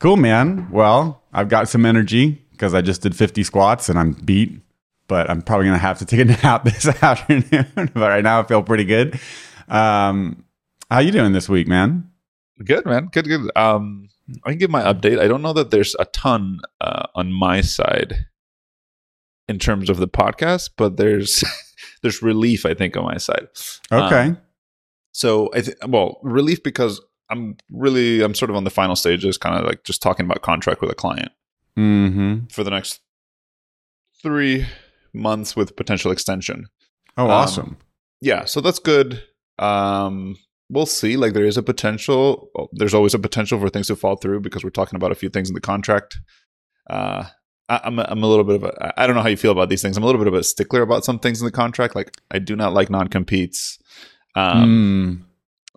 Cool, man. Well, I've got some energy because I just did 50 squats and I'm beat, but I'm probably going to have to take a nap this afternoon. but right now I feel pretty good. Um, how you doing this week, man? Good, man. Good, good. Um, I can give my update. I don't know that there's a ton uh, on my side in terms of the podcast, but there's there's relief, I think, on my side. Okay. Um, so I think, well, relief because I'm really, I'm sort of on the final stages, kind of like just talking about contract with a client mm-hmm. for the next three months with potential extension. Oh, Um, awesome. Yeah, so that's good. Um, we'll see. Like there is a potential. oh, There's always a potential for things to fall through because we're talking about a few things in the contract. Uh, I, I'm a, I'm a little bit of a. I don't know how you feel about these things. I'm a little bit of a stickler about some things in the contract. Like I do not like non competes. Um, Mm.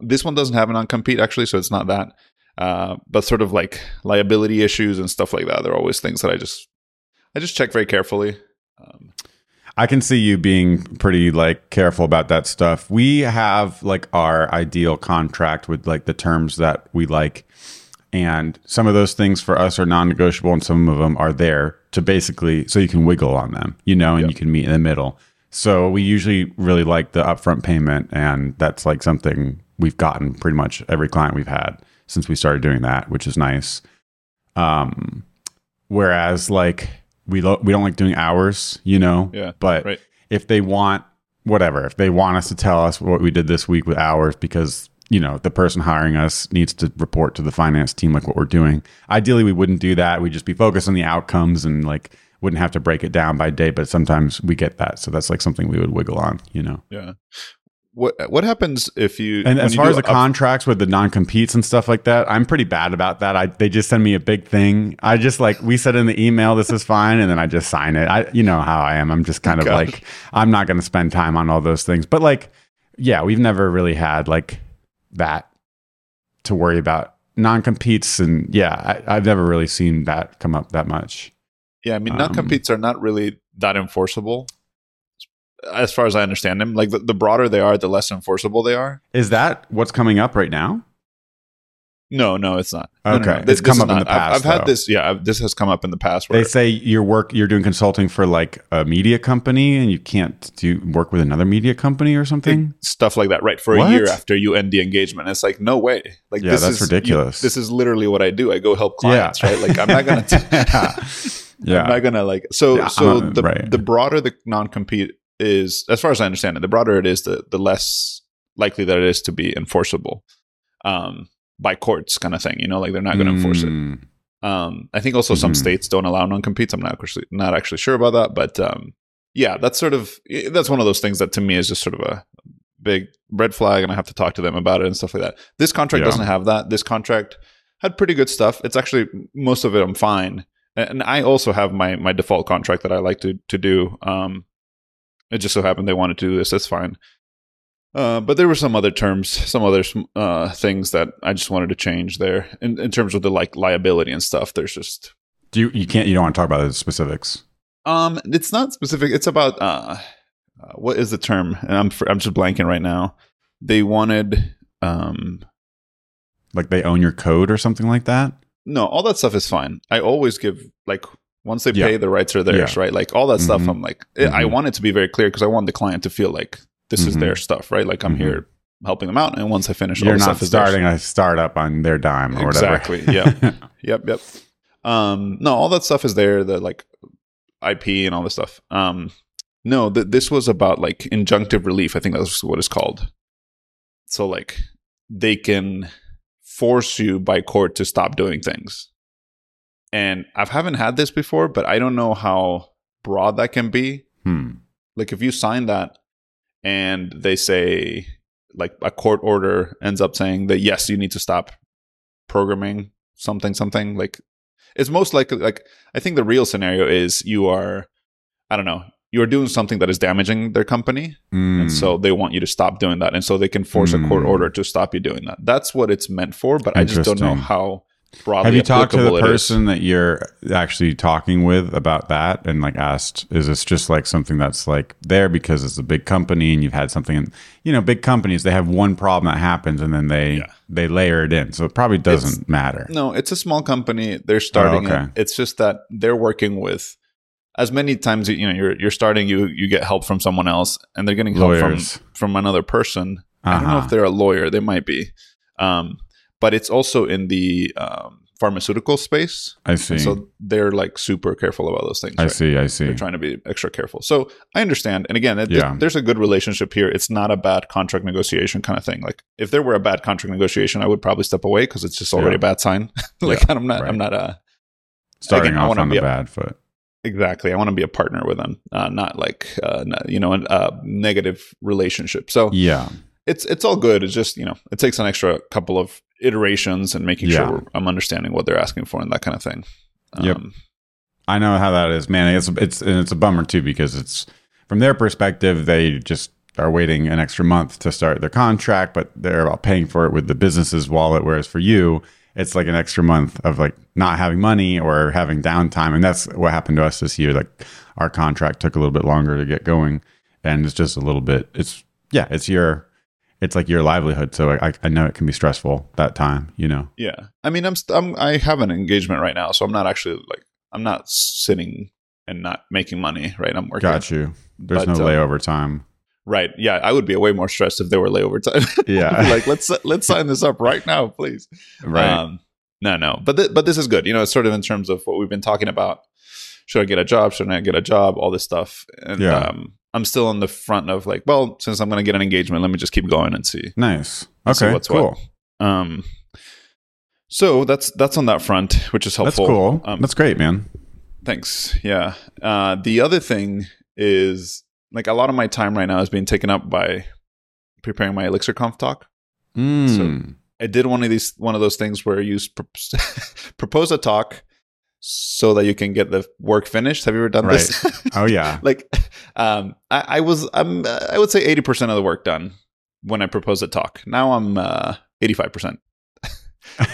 This one doesn't have a non compete actually, so it's not that. Uh, but sort of like liability issues and stuff like that. They're always things that I just I just check very carefully. Um, I can see you being pretty like careful about that stuff. We have like our ideal contract with like the terms that we like. And some of those things for us are non-negotiable and some of them are there to basically so you can wiggle on them, you know, and Yep. you can meet in the middle. So we usually really like the upfront payment and that's like something we've gotten pretty much every client we've had since we started doing that, which is nice. Um whereas like we lo- we don't like doing hours, you know. Yeah, But right. if they want whatever, if they want us to tell us what we did this week with hours because you know the person hiring us needs to report to the finance team like what we're doing. Ideally, we wouldn't do that. We'd just be focused on the outcomes and like wouldn't have to break it down by day. But sometimes we get that, so that's like something we would wiggle on, you know. yeah. What what happens if you And as far as the contracts with the non competes and stuff like that, I'm pretty bad about that. I they just send me a big thing. I just like we said in the email, this is fine, and then I just sign it. I you know how I am. I'm just kind of like I'm not going to spend time on all those things. But like, yeah, we've never really had like that to worry about non competes, and yeah, I, I've never really seen that come up that much. Yeah, I mean, Um, non competes are not really that enforceable, as far as I understand them. Like the, the broader they are, the less enforceable they are. Is that what's coming up right now? No, no, it's not. No, no, Okay. no. It's This- come up is in not. the I've- past, I've, had this. Yeah, I've, this has come up in the past. Where They say your work you're doing consulting for like a media company and you can't do work with another media company or something. stuff like that, right? For What? a year after you end the engagement, it's like no way. Like Yeah, this that's is ridiculous. you- this is literally what I do. I go help clients, yeah. right? Like I'm not gonna. T- yeah. I'm not gonna like so Yeah, so not- the right. the broader the non compete is, as far as I understand it, the broader it is, the the less likely that it is to be enforceable um, by courts, kind of thing. You know, like they're not going to enforce it. Mm, Um, I think also some Mhm. states don't allow non competes. I'm not actually not actually sure about that, but um, yeah, that's sort of that's one of those things that to me is just sort of a big red flag, and I have to talk to them about it and stuff like that. This contract Yeah. doesn't have that. This contract had pretty good stuff. It's actually most of it I'm fine, and and I also have my my default contract that I like to to do. Um, it just so happened they wanted to do this. That's fine. Uh, but there were some other terms, some other uh, things that I just wanted to change there in, in terms of the like liability and stuff. There's just Do you you can't you don't want to talk about the specifics. um, it's not specific. It's about uh, uh what is the term? And I'm I'm just blanking right now. They wanted um Like they own your code or something like that? no, all that stuff is fine. I always give like once they Yeah. pay, the rights are theirs, Yeah. right? Like all that stuff. Mhm. I'm like, I Mhm. want it to be very clear because I want the client to feel like this is Mhm. their stuff, right? Like I'm here helping them out, and once I finish, all You're the not stuff is starting a startup on their dime or whatever. Exactly, yeah. Yep, yep. Um, no, all that stuff is there. The like IP and all this stuff. Um, no, th- this was about like injunctive relief. I think that's what it's called. So like they can force you by court to stop doing things. And I haven't had this before, but I don't know how broad that can be. Hmm. Like if you sign that and they say like a court order ends up saying that yes, you need to stop programming something something like it's most likely like I think the real scenario is you are I don't know, you're doing something that is damaging their company Mm. and so they want you to stop doing that and so they can force a court Mm. order to stop you doing that. That's what it's meant for, but I just don't know how Have you talked to the applicable it is. person that you're actually talking with about that and like asked, is this just like something that's like there because it's a big company and you've had something and you know, big companies they have one problem that happens and then they Yeah. they layer it in. So it probably doesn't matter. No, it's a small company. They're starting. Oh, okay. it. It's just that they're working with as many times you know you're you're starting you you get help from someone else and they're getting help Lawyers. from from another person. I don't know Uh-huh. if they're a lawyer. They might be, um, but it's also in the um, pharmaceutical space. I see. So they're like super careful about those things. I right? see. I see. They're trying to be extra careful. So I understand. And again, it, Yeah. there's a good relationship here. It's not a bad contract negotiation kind of thing. Like if there were a bad contract negotiation, I would probably step away because it's just already Yeah. a bad sign. like Yeah, I'm not. right. I'm not a Starting again, off on the a- bad foot. exactly. I want to be a partner with them, uh, not like uh, you know a, a negative relationship. So Yeah. it's it's all good. It's just you know it takes an extra couple of iterations and making Yeah. sure I'm understanding what they're asking for and that kind of thing. Um, Yep. I know how that is, man. It's it's and it's a bummer too because it's from their perspective they just are waiting an extra month to start their contract, but they're all paying for it with the business's wallet. Whereas for you, it's like an extra month of like not having money or having downtime, and that's what happened to us this year. Like our contract took a little bit longer to get going, and it's just a little bit. It's yeah, it's your it's like your livelihood. So I I know it can be stressful that time. You know. Yeah, I mean, I'm, st- I'm I have an engagement right now, so I'm not actually like I'm not sitting and not making money. Right, I'm working. Got you. There's But, no um, layover time. Right, yeah, I would be way more stressed if there were layover time. Yeah. Like let's let's sign this up right now, please. Right. Um, no, no, but th- but this is good. You know, it's sort of in terms of what we've been talking about. Should I get a job? Should I not get a job? All this stuff. And Yeah. um, I'm still on the front of like, well, since I'm going to get an engagement, let me just keep going and see. Nice. Okay. what's cool. what. Um, so that's that's on that front, which is helpful. That's cool. Um, That's great, man. Thanks. Yeah. Uh, the other thing is like a lot of my time right now is being taken up by preparing my ElixirConf talk. Mm. I did one of these one of those things where you propose a talk so that you can get the work finished. Have you ever done this? oh yeah. like, um, I, I was I'm uh, I would say eighty percent of the work done when I propose a talk. Now I'm eighty five percent.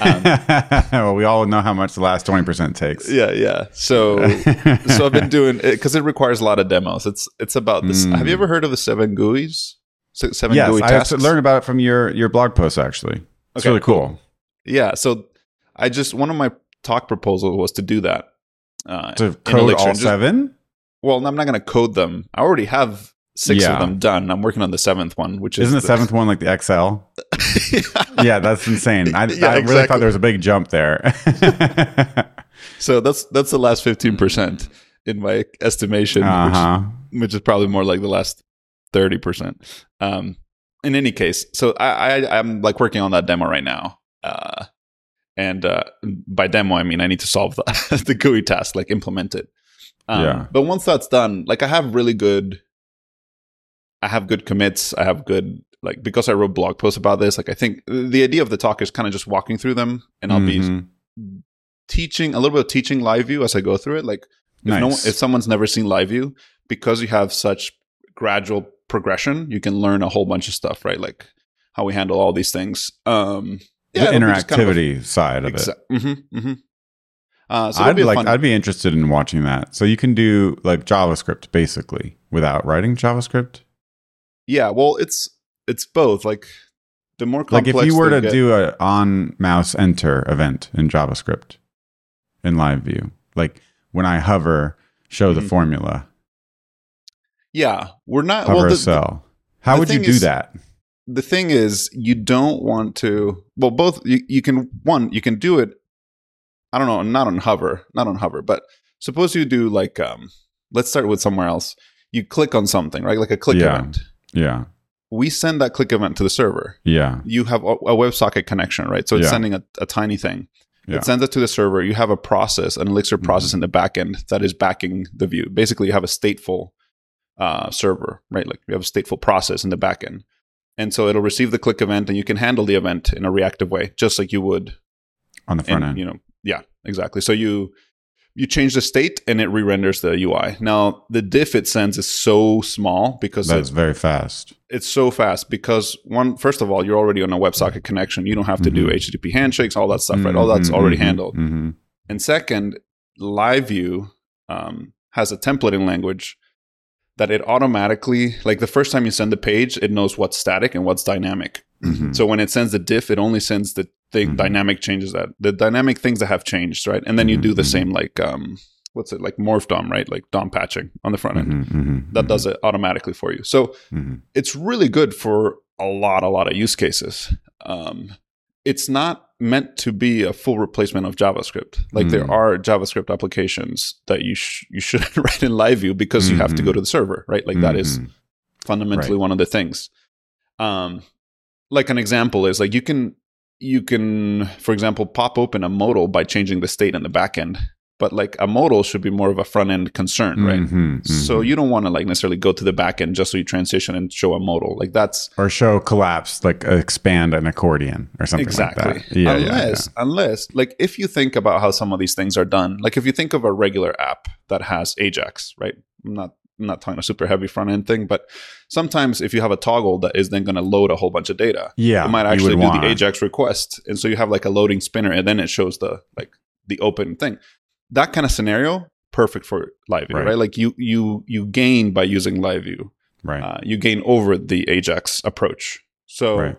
Um, well, we all know how much the last twenty percent takes. Yeah, yeah. So so I've been doing it because it requires a lot of demos. It's it's about this. Mm. Have you ever heard of the seven GUIs? Seven yes, GUI I tasks. to learn about it from your your blog post. Actually, it's Okay, really cool. Yeah. So I just one of my talk proposal was to do that. Uh, To code all just- seven. Well, I'm not going to code them. I already have six Yeah. of them done. I'm working on the seventh one, which is Isn't the seventh one like the XL? yeah, that's insane. I, Yeah, I really exactly. thought there was a big jump there. so that's that's the last fifteen percent in my estimation, uh huh. which, which is probably more like the last thirty percent. Um, in any case, so I, I I'm like working on that demo right now. Uh, and uh, by demo, I mean I need to solve the, the GUI task, like implement it. Um, Yeah. But once that's done, like I have really good, I have good commits. I have good like because I wrote blog posts about this. Like I think the idea of the talk is kind of just walking through them, and I'll be Mhm. teaching a little bit of teaching live view as I go through it. Like if no Nice. if someone's never seen live view, because you have such gradual progression, you can learn a whole bunch of stuff, right? Like how we handle all these things. Um, the it'll kind of a- interactivity side of it. Exa- mhm, mhm. Uh, so I'd be like. fun- I'd be interested in watching that. So you can do like JavaScript basically without writing JavaScript. yeah. Well, it's it's both. Like the more Like if you were to get- do a on mouse enter event in JavaScript in live view, like when I hover, show the Mhm. formula, yeah, we're not. hover well, a the, cell. How the would you do is- that? The thing is you don't want to well both you, you can one you can do it i don't know not on hover not on hover but suppose you do like um let's start with somewhere else. You click on something right? Like a click Yeah. event. Yeah, we send that click event to the server. Yeah, you have a, a WebSocket connection right? So it's Yeah. sending a, a tiny thing. Yeah. it sends it to the server. You have a process an elixir Mhm. process in the backend that is backing the view. Basically you have a stateful uh, server right? Like you have a stateful process in the backend and so it'll receive the click event and you can handle the event in a reactive way just like you would on the front in, end. you know yeah exactly so you you change the state and it re-renders the UI. Now the diff it sends is so small because That's it's, very fast. it's so fast because one first of all you're already on a WebSocket connection. You don't have to do Mhm. HTTP handshakes, all that stuff, right? All that's Mhm, already mhm, handled. mhm. And second, LiveView um, has a templating language that it automatically, like the first time you send the page, it knows what's static and what's dynamic. Mhm. So when it sends the diff, it only sends the thing Mhm. dynamic changes that the dynamic things that have changed, right? And then you do the Mhm, mhm. same like um, what's it like morph DOM, right? Like DOM patching on the front end. Mhm, mhm, That does it automatically for you. So it's really good for a lot, a lot of use cases. Um, it's not meant to be a full replacement of JavaScript. Like there Mm. are JavaScript applications that you sh- you shouldn't write in LiveView because you have to go to the server, right? Like that is Mhm. fundamentally one of the things. Um, like an example is like you can you can, for example, pop open a modal by changing the state in the backend. But like a modal should be more of a front end concern, right? Mhm, So mhm. you don't want to like necessarily go to the back end just so you transition and show a modal. Like that's or show collapse like expand an accordion or something exactly. like that. Yeah, yeah, unless yeah. unless like if you think about how some of these things are done, like if you think of a regular app that has Ajax, right? I'm not I'm not talking a super heavy front end thing, but sometimes if you have a toggle that is then going to load a whole bunch of data, Yeah, it might actually do wanna- the Ajax request, and so you have like a loading spinner, and then it shows the like the open thing. That kind of scenario, perfect for LiveView, Right. right? Like you you you gain by using LiveView. right. Uh, you gain over the Ajax approach. So Right.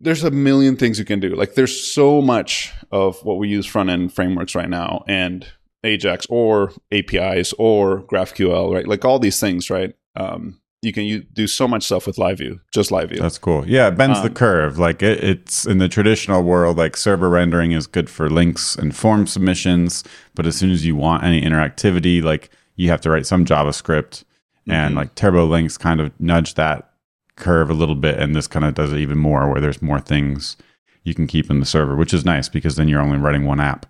there's a million things you can do. Like there's so much of what we use front end frameworks right now, and Ajax or APIs or GraphQL, right? Like all these things, right? Um, you can u- do so much stuff with LiveView, just LiveView. That's cool. Yeah, it bends the Um, curve. Like it, it's in the traditional world, like server rendering is good for links and form submissions, but as soon as you want any interactivity, like you have to write some JavaScript, and Mhm. like Turbolinks kind of nudge that curve a little bit, and this kind of does it even more, where there's more things you can keep in the server, which is nice because then you're only writing one app.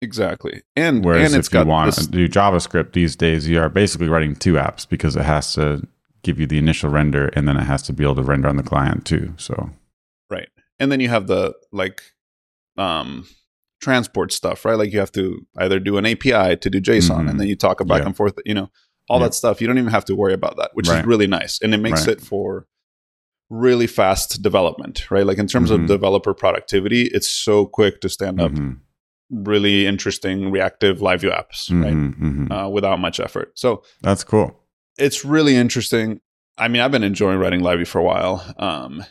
Exactly. And Whereas and it's if you want this, to do JavaScript these days, you are basically writing two apps because it has to give you the initial render and then it has to be able to render on the client too. So right. And then you have the like um transport stuff, right? Like you have to either do an API to do JSON Mhm. and then you talk back Yeah. and forth, you know, all Yeah. that stuff. You don't even have to worry about that, which Right. is really nice. And it makes Right. it for really fast development, right? Like in terms Mhm. of developer productivity, it's so quick to stand up mhm, really interesting reactive live view apps, right? mhm, mhm. Uh, without much effort. So that's cool. It's really interesting. I mean, I've been enjoying writing LiveView for a while. Um,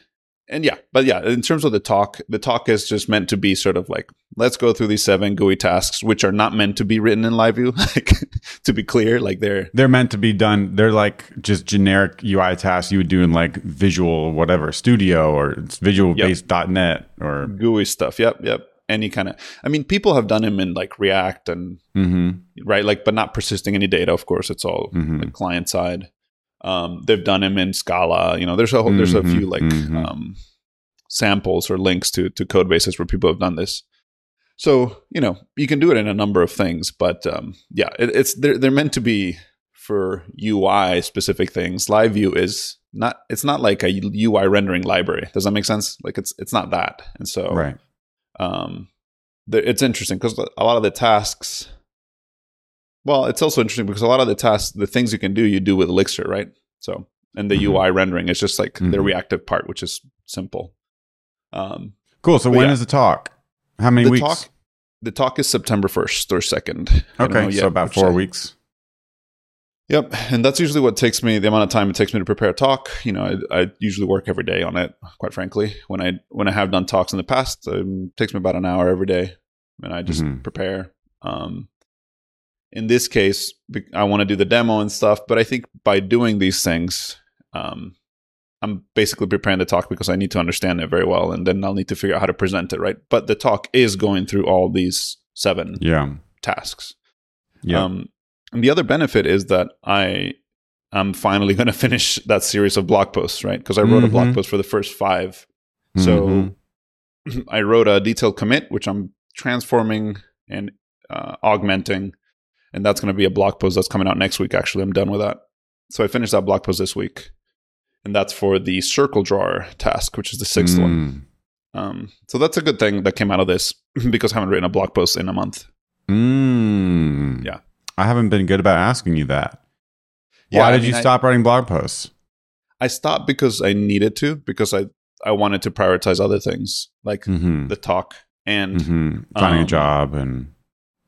and yeah, but yeah, in terms of the talk, the talk is just meant to be sort of like, let's go through these seven GUI tasks, which are not meant to be written in LiveView. Like, to be clear, like they're They're meant to be done. They're like just generic UI tasks you would do in like Visual whatever Studio or it's Visual Basic .NET or GUI stuff. Yep, yep. Any kind of, I mean, people have done them in like React and Mhm, right, like, but not persisting any data. Of course, it's all mhm. like client side. Um, they've done them in Scala. You know, there's a whole, there's a Mhm, few like mhm. um, samples or links to to code bases where people have done this. So you know, you can do it in a number of things, but um, yeah, it, it's they're they're meant to be for UI specific things. Live View is not. It's not like a UI rendering library. Does that make sense? Like it's it's not that. And so right. Um, the, it's interesting because a lot of the tasks. Well, it's also interesting because a lot of the tasks, the things you can do, you do with Elixir, right? So, and the Mhm. UI rendering is just like the Mhm. reactive part, which is simple. Um, Cool. So when yeah. is the talk? How many the weeks? talk, the talk is September first or second. I okay, yet so about four day. weeks. Yep, and that's usually what takes me the amount of time it takes me to prepare a talk. You know, I, I usually work every day on it. Quite frankly, when I when I have done talks in the past, it takes me about an hour every day, and I just Mhm. prepare. Um, in this case, I want to do the demo and stuff, but I think by doing these things, um, I'm basically preparing the talk because I need to understand it very well, and then I'll need to figure out how to present it right. But the talk is going through all these seven Yeah. tasks. Yeah. Um, and the other benefit is that I am finally going to finish that series of blog posts, right? Because I wrote a blog Mhm. post for the first five. So Mhm. I wrote a detailed commit, which I'm transforming and uh, augmenting. And that's going to be a blog post that's coming out next week. Actually, I'm done with that. So I finished that blog post this week. And that's for the circle drawer task, which is the sixth one. Mm. Um, so that's a good thing that came out of this because I haven't written a blog post in a month. Mm. I haven't been good about asking you that. Yeah, Why I did mean, you I- stop writing blog posts? I stopped because I needed to because I I wanted to prioritize other things like hmm the talk and hmm Finding a Um, job and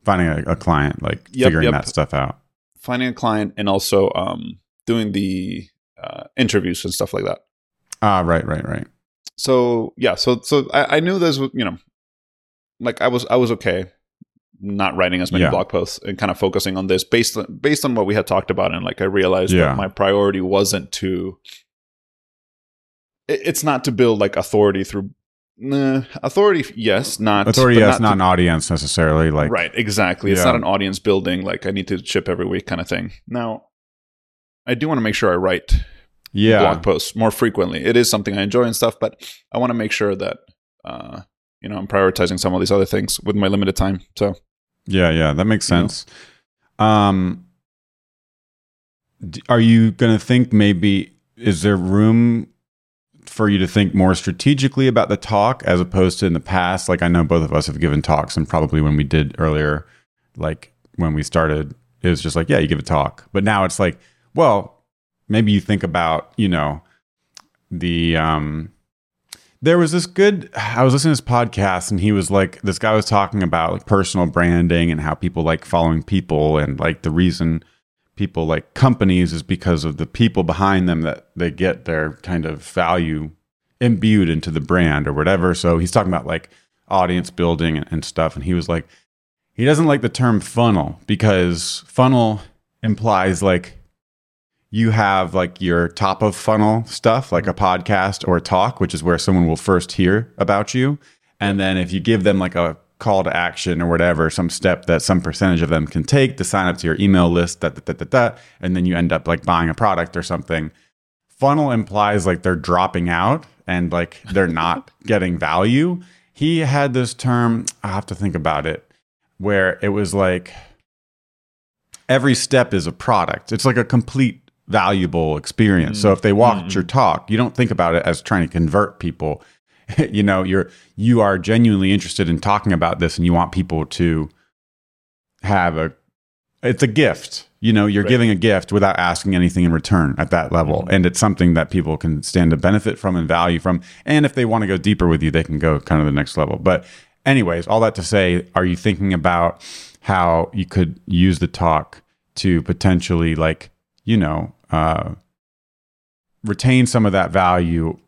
finding a, a client, like Yep, figuring yep. that stuff out. finding a client and also um, doing the uh, interviews and stuff like that. Ah, right, right, right. So yeah, so so I, I knew this was you know, like I was I was okay not writing as many Yeah. blog posts and kind of focusing on this based on based on what we had talked about and like I realized Yeah. that my priority wasn't to. it- It's not to build like authority through. Nah, authority, yes, not Authority, yes, not to- an audience necessarily. Like, right exactly it's not an audience building like i need to ship every week kind of thing now i do want to make sure i write yeah, blog posts more frequently it is something i enjoy and stuff but i want to make sure that uh you know i'm prioritizing some of these other things with my limited time so yeah, yeah. That makes You know? sense. Um, are you going to think maybe is there room for you to think more strategically about the talk as opposed to in the past? Like I know both of us have given talks, and probably when we did earlier, like when we started, it was just like, yeah, you give a talk. But now it's like, well, maybe you think about, you know, the um there was this good I was listening to this podcast and he was like this guy was talking about like personal branding and how people like following people and like the reason people like companies is because of the people behind them that they get their kind of value imbued into the brand or whatever. So he's talking about like audience building and, and stuff. And he was like, he doesn't like the term funnel because funnel implies like you have like your top of funnel stuff, like a podcast or a talk, which is where someone will first hear about you. And then if you give them like a call to action or whatever, some step that some percentage of them can take to sign up to your email list, that, that, that, that, that, and then you end up like buying a product or something. Funnel implies like they're dropping out and like they're not getting value. He had this term, I have to think about it, where it was like every step is a product. It's like a complete valuable experience. So mm. if they watch your talk, you don't think about it as trying to convert people. you know, you're you are genuinely interested in talking about this and you want people to have a it's a gift. You know, you're Right. giving a gift without asking anything in return at that level. Mm-hmm. And it's something that people can stand to benefit from and value from. And if they want to go deeper with you, they can go kind of the next level. But anyways, all that to say, are you thinking about how you could use the talk to potentially like, you know, uh retain some of that value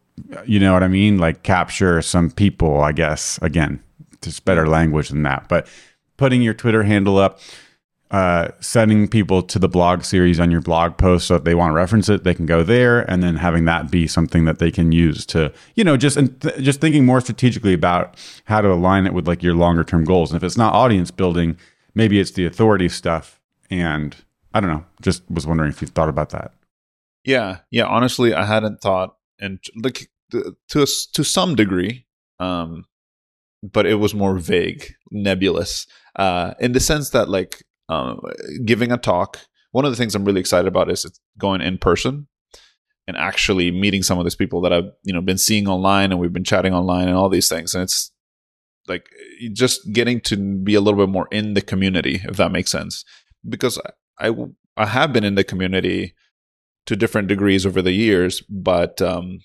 you know what I mean? Like capture some people, I guess. Again, just better language than that. But putting your Twitter handle up, uh, sending people to the blog series on your blog post so if they want to reference it, they can go there, and then having that be something that they can use to, you know, just and th- just thinking more strategically about how to align it with like your longer term goals. And if it's not audience building, maybe it's the authority stuff. And I don't know. Just was wondering if you've thought about that. Yeah, yeah. Honestly, I hadn't thought, and like to to to some degree, um, but it was more vague, nebulous, uh, in the sense that like um, giving a talk. One of the things I'm really excited about is it's going in person and actually meeting some of these people that I've you know been seeing online and we've been chatting online and all these things, and it's like just getting to be a little bit more in the community, if that makes sense, because I I, have been in the community to different degrees over the years, but um,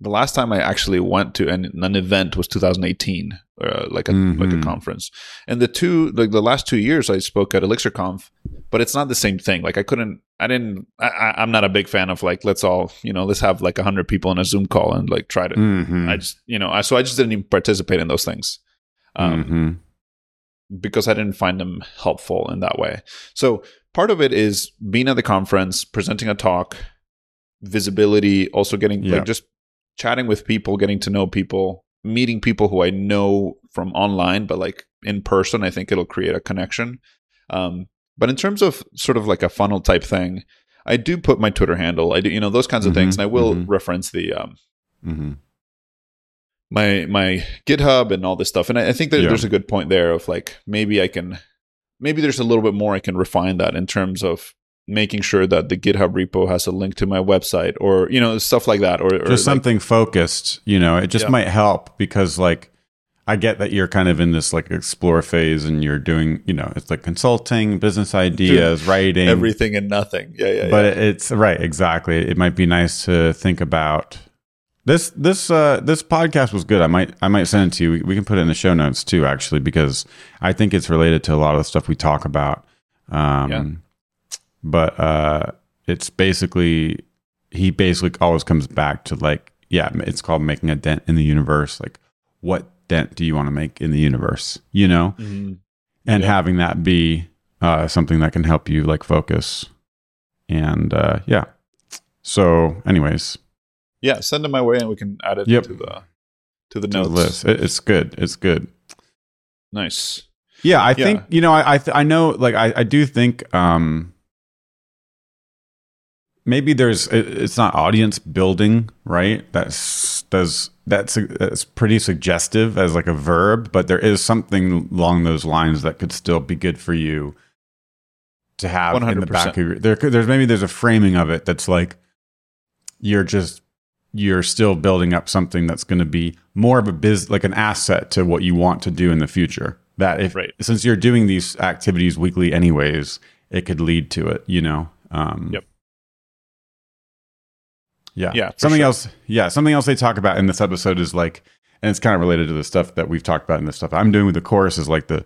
the last time I actually went to an, an event was 2018, uh, like a like a Mhm. conference. And the two like the last two years I spoke at ElixirConf, but it's not the same thing. Like I couldn't, I didn't, I, I'm not a big fan of like let's all you know let's have like hundred people in a Zoom call and like try to. Mm-hmm. I just you know I so I just didn't even participate in those things. Um, mm-hmm. because I didn't find them helpful in that way. So part of it is being at the conference, presenting a talk, visibility, also getting Yeah. like just chatting with people, getting to know people, meeting people who I know from online, but like in person, I think it'll create a connection. Um, but in terms of sort of like a funnel type thing, I do put my Twitter handle. I do, you know, those kinds of Mhm, things, and I will mhm. reference the um, Mm-hmm. my my GitHub and all this stuff. And I, I think that Yeah. there's a good point there of like maybe I can maybe there's a little bit more I can refine that in terms of making sure that the GitHub repo has a link to my website or you know stuff like that or, or just like- something focused you know it just Yeah. might help because like I get that you're kind of in this like explore phase and you're doing, you know, it's like consulting, business ideas, Dude, writing, everything and nothing. Yeah, yeah. But yeah. it's right, exactly. It might be nice to think about this. This uh, this podcast was good. I might I might send it to you. We, we can put it in the show notes too, actually, because I think it's related to a lot of the stuff we talk about. Um, yeah. But uh, it's basically he basically always comes back to like yeah, it's called making a dent in the universe. Like what dent do you want to make in the universe? You know, mm-hmm. and yeah. having that be uh, something that can help you like focus. And uh, yeah. So, anyways, yeah, send them my way, and we can add it yep. to the to the to notes. The list. It, it's good. It's good. Nice. Yeah, I yeah. think you know. I I, th- I know. Like, I I do think. um maybe there's it's not audience building right that's does that's that's pretty suggestive as like a verb but there is something along those lines that could still be good for you to have 100%. in the back of your there there's maybe there's a framing of it that's like you're just you're still building up something that's going to be more of a biz like an asset to what you want to do in the future that if right. since you're doing these activities weekly anyways it could lead to it you know um yep yeah. Yeah. Something sure. else. Yeah. Something else they talk about in this episode is like, and it's kind of related to the stuff that we've talked about in the stuff I'm doing with the course is like the,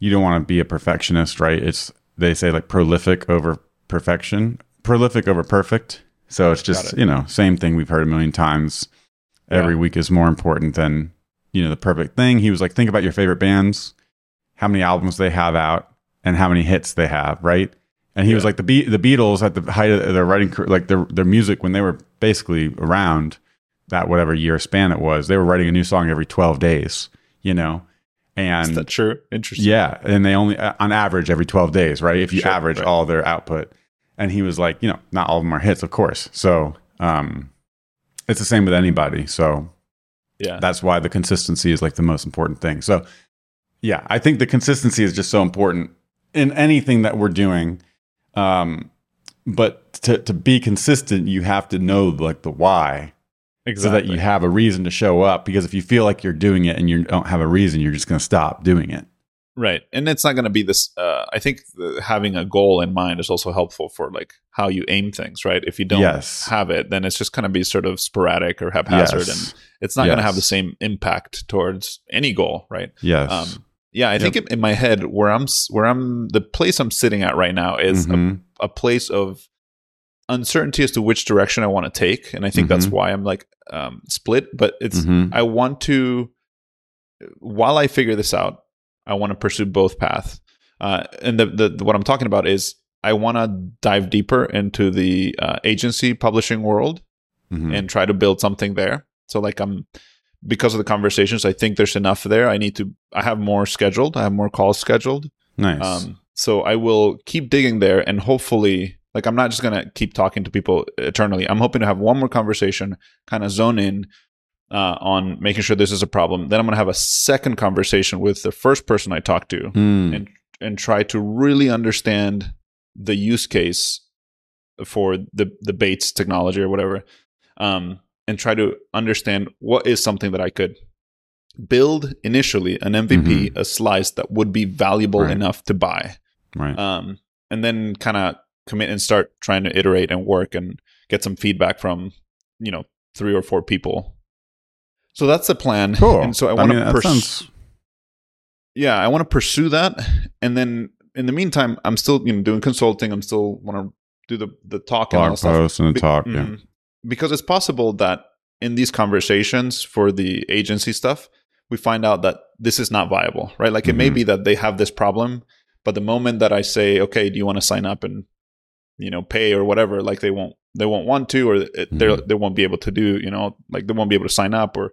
you don't want to be a perfectionist, right? It's, they say like prolific over perfection, prolific over perfect. So it's just, it. you know, same thing we've heard a million times. Every yeah. week is more important than, you know, the perfect thing. He was like, think about your favorite bands, how many albums they have out, and how many hits they have, right? And he yeah. was like the Be- the Beatles at the height of their writing, career, like their their music when they were basically around that whatever year span it was, they were writing a new song every twelve days. You know, and is that true? Interesting. Yeah, and they only uh, on average every twelve days, right? If you sure, average right. all their output, and he was like, you know, not all of them are hits, of course. So um, it's the same with anybody. So yeah, that's why the consistency is like the most important thing. So yeah, I think the consistency is just so important in anything that we're doing um, but to to be consistent, you have to know like the why, exactly. so that you have a reason to show up. Because if you feel like you're doing it and you don't have a reason, you're just going to stop doing it. Right, and it's not going to be this. Uh, I think the, having a goal in mind is also helpful for like how you aim things. Right, if you don't yes. have it, then it's just going to be sort of sporadic or haphazard, yes. and it's not yes. going to have the same impact towards any goal. Right. Yes. Um, yeah, I yep. think in my head where I'm where I'm the place I'm sitting at right now is mm-hmm. a, a, place of uncertainty as to which direction I want to take, and I think mm-hmm. that's why I'm like um, split. But it's mm-hmm. I want to while I figure this out, I want to pursue both paths. Uh, and the, the, the, what I'm talking about is I want to dive deeper into the uh, agency publishing world mm-hmm. and try to build something there. So like I'm because of the conversations, I think there's enough there. I need to. I have more scheduled. I have more calls scheduled. Nice. Um, so I will keep digging there, and hopefully, like I'm not just gonna keep talking to people eternally. I'm hoping to have one more conversation, kind of zone in uh, on making sure this is a problem. Then I'm gonna have a second conversation with the first person I talked to, mm. and and try to really understand the use case for the the Bates technology or whatever. Um, and try to understand what is something that I could build initially an MVP, mm-hmm. a slice that would be valuable right. enough to buy. Right. Um, and then kind of commit and start trying to iterate and work and get some feedback from, you know, three or four people. So that's the plan. Cool. And so I want to pursue. Yeah, I want to pursue that, and then in the meantime, I'm still you know doing consulting. I'm still want to do the the talk Blog and posts and the talk. Mm-hmm. Yeah because it's possible that in these conversations for the agency stuff, we find out that this is not viable, right? Like mm-hmm. it may mm-hmm. be that they have this problem, but the moment that I say, okay, do you want to sign up and you know pay or whatever, like they won't they won't want to, or it, mm-hmm. they won't be able to do, you know, like they won't be able to sign up, or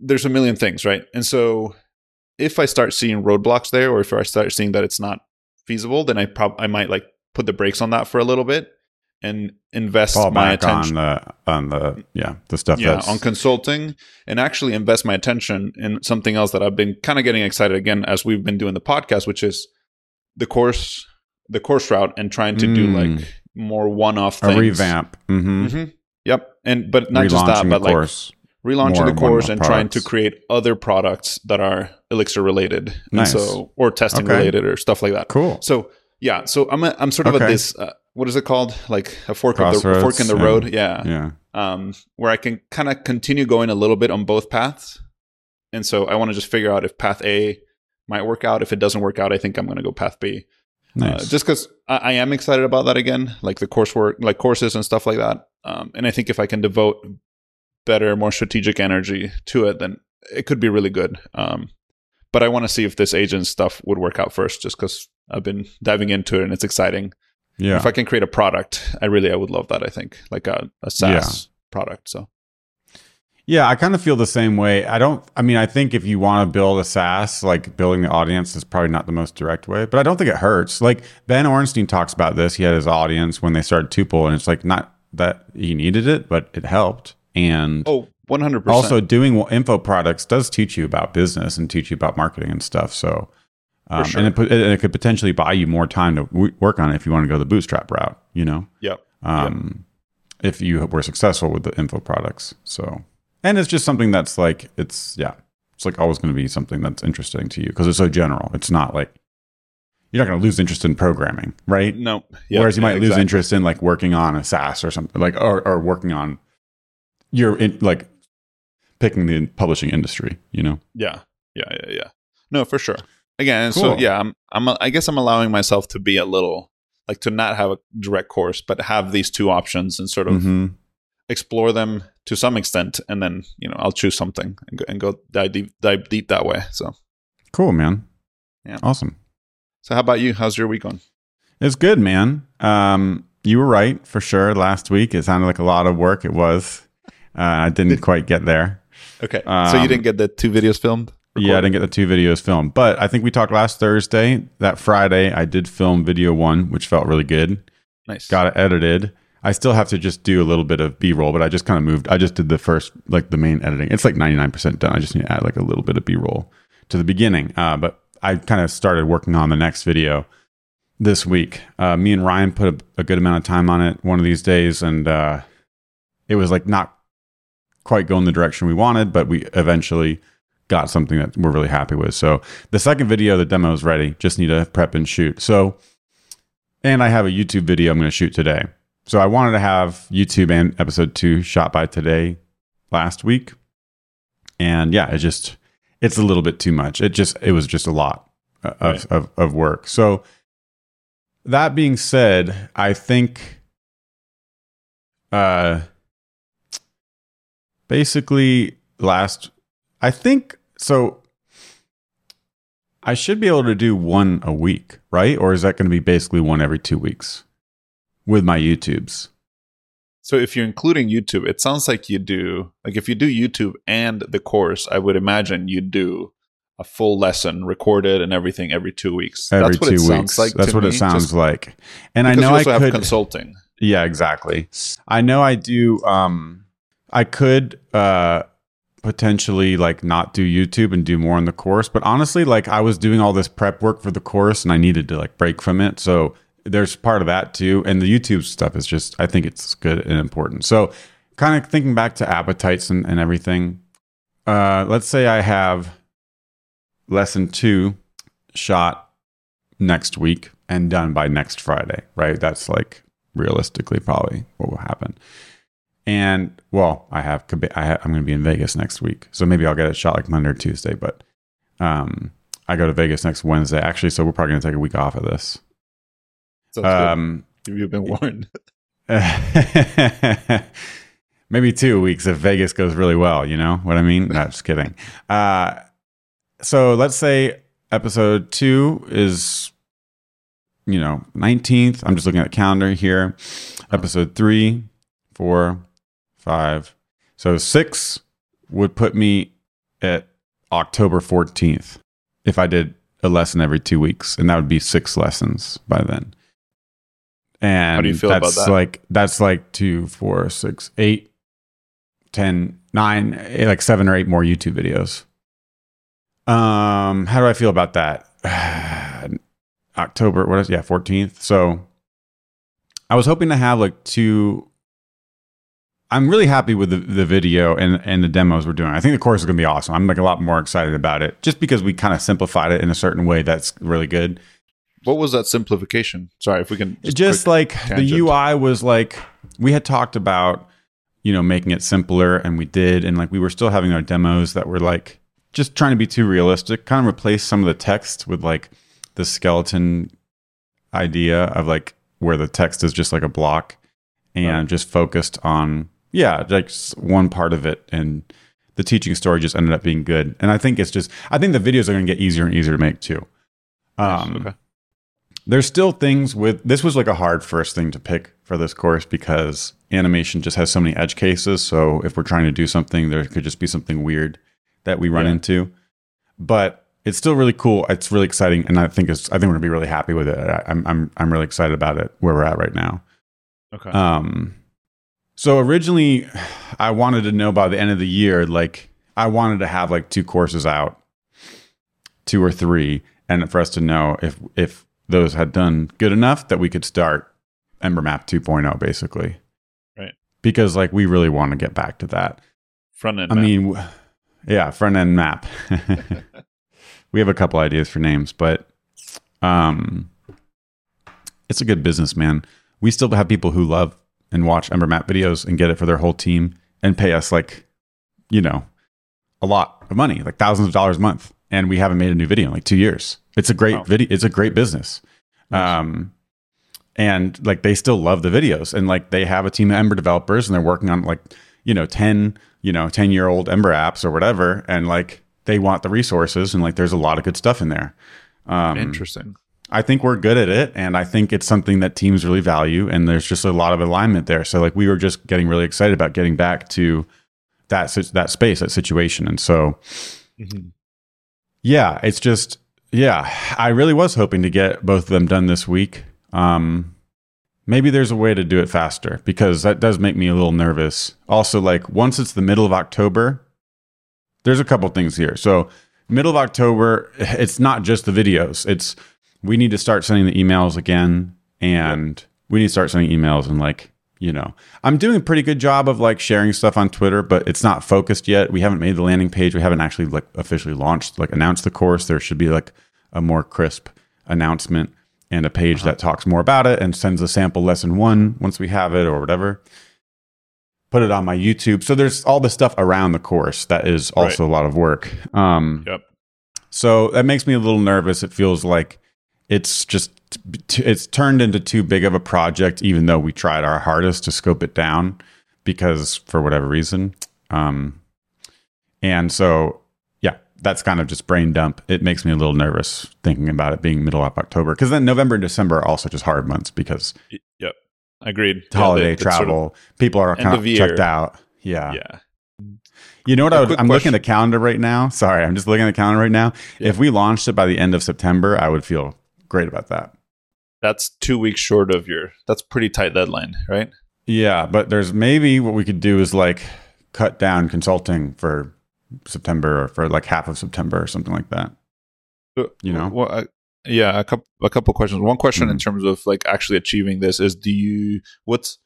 there's a million things, right? And so if I start seeing roadblocks there, or if I start seeing that it's not feasible, then I prob I might like put the brakes on that for a little bit and invest Fall my attention on the on the yeah the stuff yeah on consulting and actually invest my attention in something else that I've been kind of getting excited again as we've been doing the podcast, which is the course the course route and trying to mm. do like more one off things. A revamp. Mm-hmm. Mm-hmm. Yep, and but not just that, but like course. relaunching More the course one-off and trying to create other products that are Elixir related, Nice. and so or testing Okay. related or stuff like that. Cool. So yeah, so I'm a, I'm sort of at this uh, what is it called like a fork of the Crossroads, fork in the yeah. road, yeah, Yeah. um, where I can kind of continue going a little bit on both paths, and so I want to just figure out if path A might work out. If it doesn't work out, I think I'm going to go path B. Nice. Uh, just because I, I am excited about that again, like the coursework, like courses and stuff like that. Um, and I think if I can devote better, more strategic energy to it, then it could be really good. Um, but I want to see if this agent stuff would work out first, just because I've been diving into it and it's exciting. yeah. If I can create a product, I really I would love that. I think like a, a SaaS product. So Yeah, I kind of feel the same way. I don't, I mean, I think if you want to build a SaaS, like building the audience is probably not the most direct way, but I don't think it hurts. Like Ben Orenstein talks about this. He had his audience when they started Tuple, and it's like not that he needed it, but it helped. And oh, 100 percent. also, doing info products does teach you about business and teach you about marketing and stuff. So, um, sure. and, it, and it could potentially buy you more time to w- work on it if you want to go the bootstrap route, you know? yep. um, if you were successful with the info products. So, and it's just something that's like it's yeah, it's like always going to be something that's interesting to you because it's so general. It's not like you're not going to lose interest in programming, right? No. Yep. Whereas you Yeah, might lose exactly. interest in like working on a SaaS or something like or or working on your in, like picking the publishing industry. You know, Yeah, yeah, yeah, yeah. No, for sure. Again, so yeah, I'm, I'm, I guess I'm allowing myself to be a little like to not have a direct course, but have these two options and sort of Mhm. Explore them to some extent, and then you know I'll choose something and go, and go dive deep, dive deep that way. So, cool, man. Yeah. awesome. so how about you? How's your week going? It's good, man. Um, you were right for sure. Last week, it sounded like a lot of work. It was. Uh, I didn't quite get there. Okay, so Um, you didn't get the two videos filmed? Yeah, I didn't get the two videos filmed, but I think we talked last Thursday. That Friday, I did film video one, which felt really good. Nice. Got it edited. I still have to just do a little bit of B roll, but I just kind of moved. I just did the first, like the main editing. It's like 99% done. I just need to add like a little bit of B roll to the beginning. Uh, but I kind of started working on the next video this week. Uh, me and Ryan put a, a good amount of time on it one of these days, and uh, it was like not quite going the direction we wanted, but we eventually got something that we're really happy with. So the second video, the demo is ready. Just need to prep and shoot. So, and I have a YouTube video I'm going to shoot today. So I wanted to have YouTube and episode two shot by today last week. And yeah, it just, it's a little bit too much. It just, it was just a lot of, Right. of, of work. So that being said, I think, uh, basically last i think so i should be able to do one a week right or is that going to be basically one every two weeks with my youtubes So if you're including YouTube, it sounds like you do like if you do YouTube and the course, I would imagine you do a full lesson recorded and everything every two weeks. every That's what two it weeks sounds like. that's what me, it sounds just like and i know i also have consulting. yeah exactly i know i do um i could uh potentially like not do youtube and do more on the course but honestly like i was doing all this prep work for the course and i needed to like break from it so there's part of that too and the youtube stuff is just i think it's good and important. So kind of thinking back to appetites and, and everything uh let's say i have lesson two shot next week and done by next friday right? That's like realistically probably what will happen. And well i have I ha- i'm going to be in vegas next week. So maybe i'll get it shot like monday or tuesday but um i go to vegas next wednesday. Actually so we're probably going to take a week off of this um. You've been warned. maybe two weeks if Vegas goes really well. You know what I mean? Not just kidding. Uh, so let's say episode two is, you know, nineteenth. I'm just looking at the calendar here. Episode three, four, five. So six would put me at October fourteenth if I did a lesson every two weeks, and that would be six lessons by then. And do you feel about that's that? like that's like two, four, six, eight, ten, nine, eh, like seven or eight more YouTube videos. Um, how do I feel about that? October, what is yeah, fourteenth. So I was hoping to have like two. I'm really happy with the, the video and, and the demos we're doing. I think the course is going to be awesome. I'm like a lot more excited about it just because we kind of simplified it in a certain way that's really good. What was that simplification? Sorry, if we can just, just like tangent. the UI was like we had talked about, you know, making it simpler and we did and like we were still having our demos that were like just trying to be too realistic, kind of replace some of the text with like the skeleton idea of like where the text is just like a block and right. just focused on yeah, like one part of it and the teaching story just ended up being good. And I think it's just I think the videos are going to get easier and easier to make too. Um, okay. There's still things with this was like a hard first thing to pick for this course because animation just has so many edge cases. So if we're trying to do something, there could just be something weird that we run yeah. into. But it's still really cool. It's really exciting, and I think it's. I think we're gonna be really happy with it. I, I'm I'm I'm really excited about it where we're at right now. Okay. Um. So originally, I wanted to know by the end of the year, like I wanted to have like two courses out, two or three, and for us to know if if those had done good enough that we could start Ember Map 2.0, basically. Right. Because like we really want to get back to that front end. I map. mean, yeah, front end map. we have a couple ideas for names, but um, it's a good business, man. We still have people who love and watch Ember Map videos and get it for their whole team and pay us like, you know, a lot of money, like thousands of dollars a month. And we haven't made a new video in like two years. It's a great video. It's a great business. Nice. Um, and like they still love the videos and like they have a team of Ember developers and they're working on like, you know, 10, you know, 10 year old Ember apps or whatever. And like they want the resources and like there's a lot of good stuff in there. Um, Interesting. I think we're good at it, and I think it's something that teams really value, and there's just a lot of alignment there. So like we were just getting really excited about getting back to that that space, that situation, and so mm-hmm. Yeah, it's just yeah, I really was hoping to get both of them done this week. Um, maybe there's a way to do it faster because that does make me a little nervous. Also, like once it's the middle of October, there's a couple things here. So middle of October, it's not just the videos. It's we need to start sending the emails again and we need to start sending emails and like you know. I'm doing a pretty good job of like sharing stuff on twitter but it's not focused yet. We haven't made the landing page. We haven't actually like officially launched like announced the course. There should be like a more crisp announcement and a page uh-huh. that talks more about it and sends a sample lesson one once we have it or whatever. Put it on my youtube. So there's all the stuff around the course that is also right. a lot of work. Um yep. so that makes me a little nervous. It feels like it's just it's turned into too big of a project even though we tried our hardest to scope it down because for whatever reason um and so yeah that's kind of just brain dump it makes me a little nervous thinking about it being middle of october because then november and december are also just hard months because yep agreed holiday yeah, they, travel sort of people are kind of, of checked out yeah yeah you know what? I am question. looking at the calendar right now. Sorry, I'm just looking at the calendar right now. Yeah. If we launched it by the end of September, I would feel great about that. That's two weeks short of your. That's pretty tight deadline, right? Yeah, but there's maybe what we could do is like cut down consulting for September or for like half of September or something like that. You know, well, I, yeah, a couple a couple questions. One question mm-hmm. in terms of like actually achieving this is: Do you what's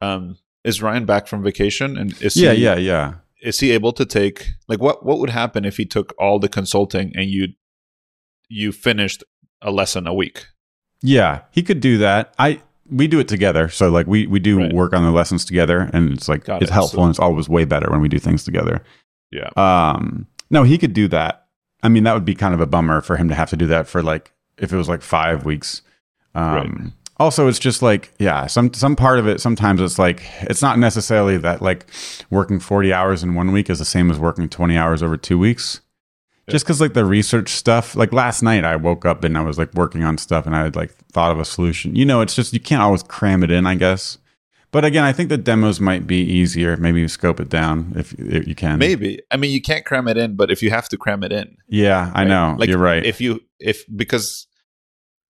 um is Ryan back from vacation and is yeah he, yeah yeah is he able to take like what what would happen if he took all the consulting and you you finished a lesson a week. Yeah, he could do that. I we do it together. So like we we do right. work on the lessons together and it's like Got it's it. helpful so, and it's always way better when we do things together. Yeah. Um no, he could do that. I mean, that would be kind of a bummer for him to have to do that for like if it was like 5 weeks. Um right. also it's just like yeah, some some part of it sometimes it's like it's not necessarily that like working 40 hours in one week is the same as working 20 hours over 2 weeks just because like the research stuff like last night i woke up and i was like working on stuff and i had like thought of a solution. You know it's just you can't always cram it in i guess. But again i think the demos might be easier. Maybe you scope it down if, if you can. Maybe. I mean you can't cram it in but if you have to cram it in yeah i know. Like you're right. if you if because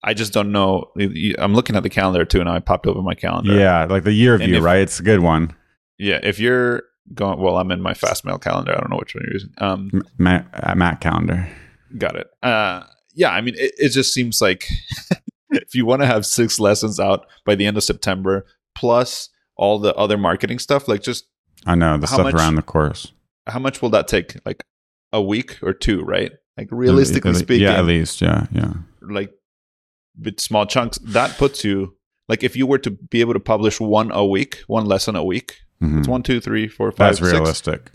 I just don't know. I'm looking at the calendar too, and I popped over my calendar. Yeah, like the year view, if, right? It's a good one. Yeah, if you're going. Well, I'm in my Fastmail calendar. I don't know which one you're using. Um, Mac, uh, Mac calendar. Got it. Uh, yeah, I mean, it, it just seems like if you want to have six lessons out by the end of September, plus all the other marketing stuff, like just I know the stuff much- around the course. how much will that take? Like a week or two, right? Like realistically speaking, yeah, at least, yeah, yeah. like with small chunks, that puts you like if you were to be able to publish one a week, one lesson a week, Mhm. it's one, two, three, four, five, That's six, realistic.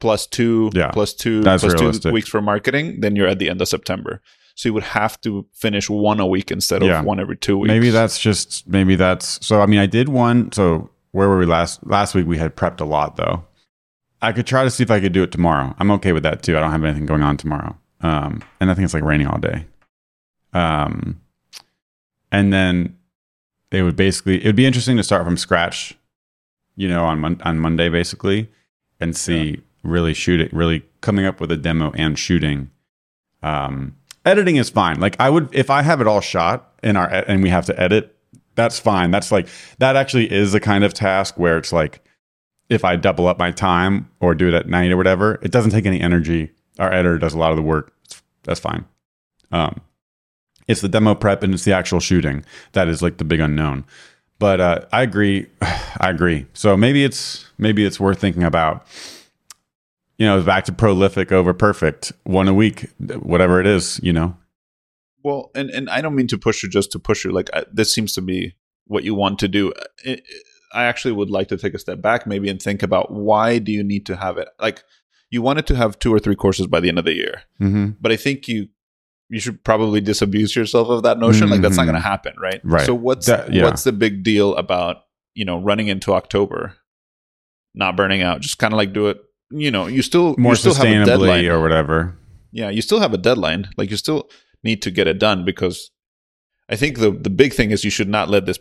plus two, Yeah, plus two, that's plus two realistic. weeks for marketing, then you're at the end of September. So you would have to finish one a week instead Yeah. of one every two weeks. Maybe that's just maybe that's so. I mean, I did one. So where were we last last week? We had prepped a lot though. I could try to see if I could do it tomorrow. I'm okay with that too. I don't have anything going on tomorrow. Um, and I think it's like raining all day. Um, and then it would basically it would be interesting to start from scratch, you know, on mon- on Monday basically, and see really shooting, really coming up with a demo and shooting. Um, editing is fine. Like I would if I have it all shot in our and we have to edit, that's fine. That's like that actually is a kind of task where it's like if I double up my time or do it at night or whatever, it doesn't take any energy. Our editor does a lot of the work. That's fine. Um, it's the demo prep and it's the actual shooting that is like the big unknown. But uh, I agree. I agree. So maybe it's maybe it's worth thinking about. You know, back to prolific over perfect, one a week, whatever it is. You know, Well, and and I don't mean to push you just to push you. Like I, this seems to be what you want to do. I, I actually would like to take a step back, maybe, and think about why do you need to have it? Like you wanted to have two or three courses by the end of the year, mm-hmm. but I think you you should probably disabuse yourself of that notion. Like that's not going to happen, right? Right. So what's That- yeah. what's the big deal about you know running into October, not burning out? Just kind of like do it. You know, you still more you still have a deadline sustainably or whatever. yeah, you still have a deadline. Like you still need to get it done because I think the the big thing is you should not let this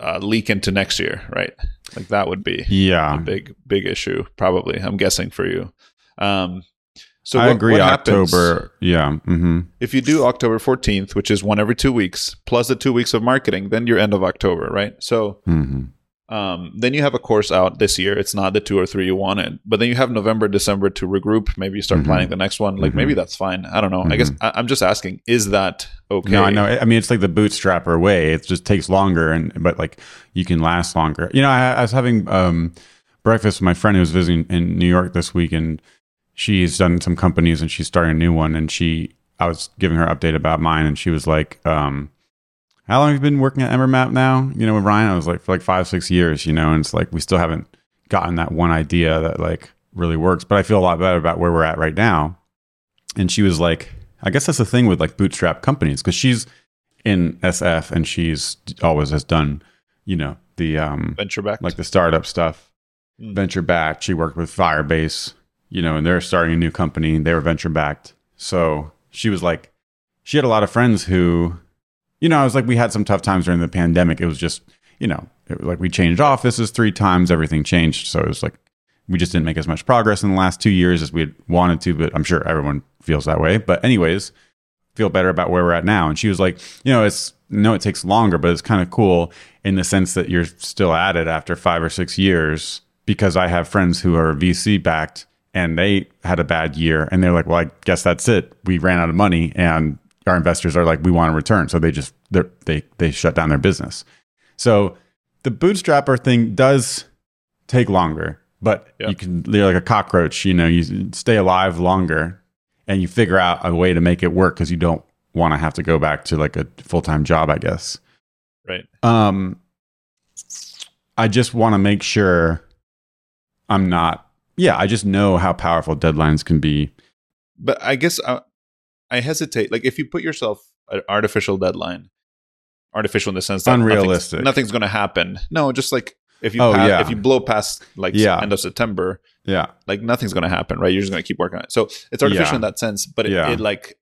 uh, leak into next year, right? Like that would be a Yeah, big big issue, probably. I'm guessing for you. Um, so I what- agree. what October. Yeah. Mm-hmm. if you do October 14th, which is one every two weeks, plus the two weeks of marketing, then you're end of October, right? So Mm-hmm. um, then you have a course out this year. It's not the two or three you wanted, but then you have November, December to regroup. Maybe you start Mhm. planning the next one. Like maybe that's fine. I don't know. I guess I, I'm just asking: Is that okay? No, I know. I mean, it's like the bootstrapper way. It just takes longer, and but like you can last longer. You know, I, I was having um, breakfast with my friend who was visiting in New York this week, and she's done some companies, and she's starting a new one. And she, I was giving her an update about mine, and she was like, um, "How long have you been working at Embermap now?" You know, with Ryan, I was like, "For like five, six years." You know, and it's like we still haven't gotten that one idea that like really works. But I feel a lot better about where we're at right now. And she was like, I guess that's the thing with like bootstrap companies because she's in SF and she's always has done, you know, the um venture back. like the startup stuff, Mm. venture back. She worked with Firebase, you know, and they're starting a new company. They were venture backed. So she was like, she had a lot of friends who, you know, I was like, we had some tough times during the pandemic. It was just, you know, it was like we changed offices three times, everything changed. So it was like, we just didn't make as much progress in the last two years as we wanted to, but I'm sure everyone feels that way. But, anyways, feel better about where we're at now. And she was like, you know, it's, no, it takes longer, but it's kind of cool in the sense that you're still at it after five or six years because I have friends who are VC backed and they had a bad year and they're like, well, I guess that's it. We ran out of money and our investors are like, we want a return. So they just, they're- they, they shut down their business. So the bootstrapper thing does take longer, but Yeah. you can, you're like a cockroach, you know, you stay alive longer and you figure out a way to make it work because you don't want to have to go back to like a full-time job, I guess. right. Um, I just want to make sure I'm not. Yeah, I just know how powerful deadlines can be. But I guess I, I hesitate. Like if you put yourself an artificial deadline, artificial in the sense that Unrealistic. nothing's, nothing's going to happen. No, just like if you Oh, pass, yeah. if you blow past like Yeah. end of September, Yeah, like nothing's going to happen, right? You're just going to keep working on it. So it's artificial Yeah. in that sense, but it, Yeah. it like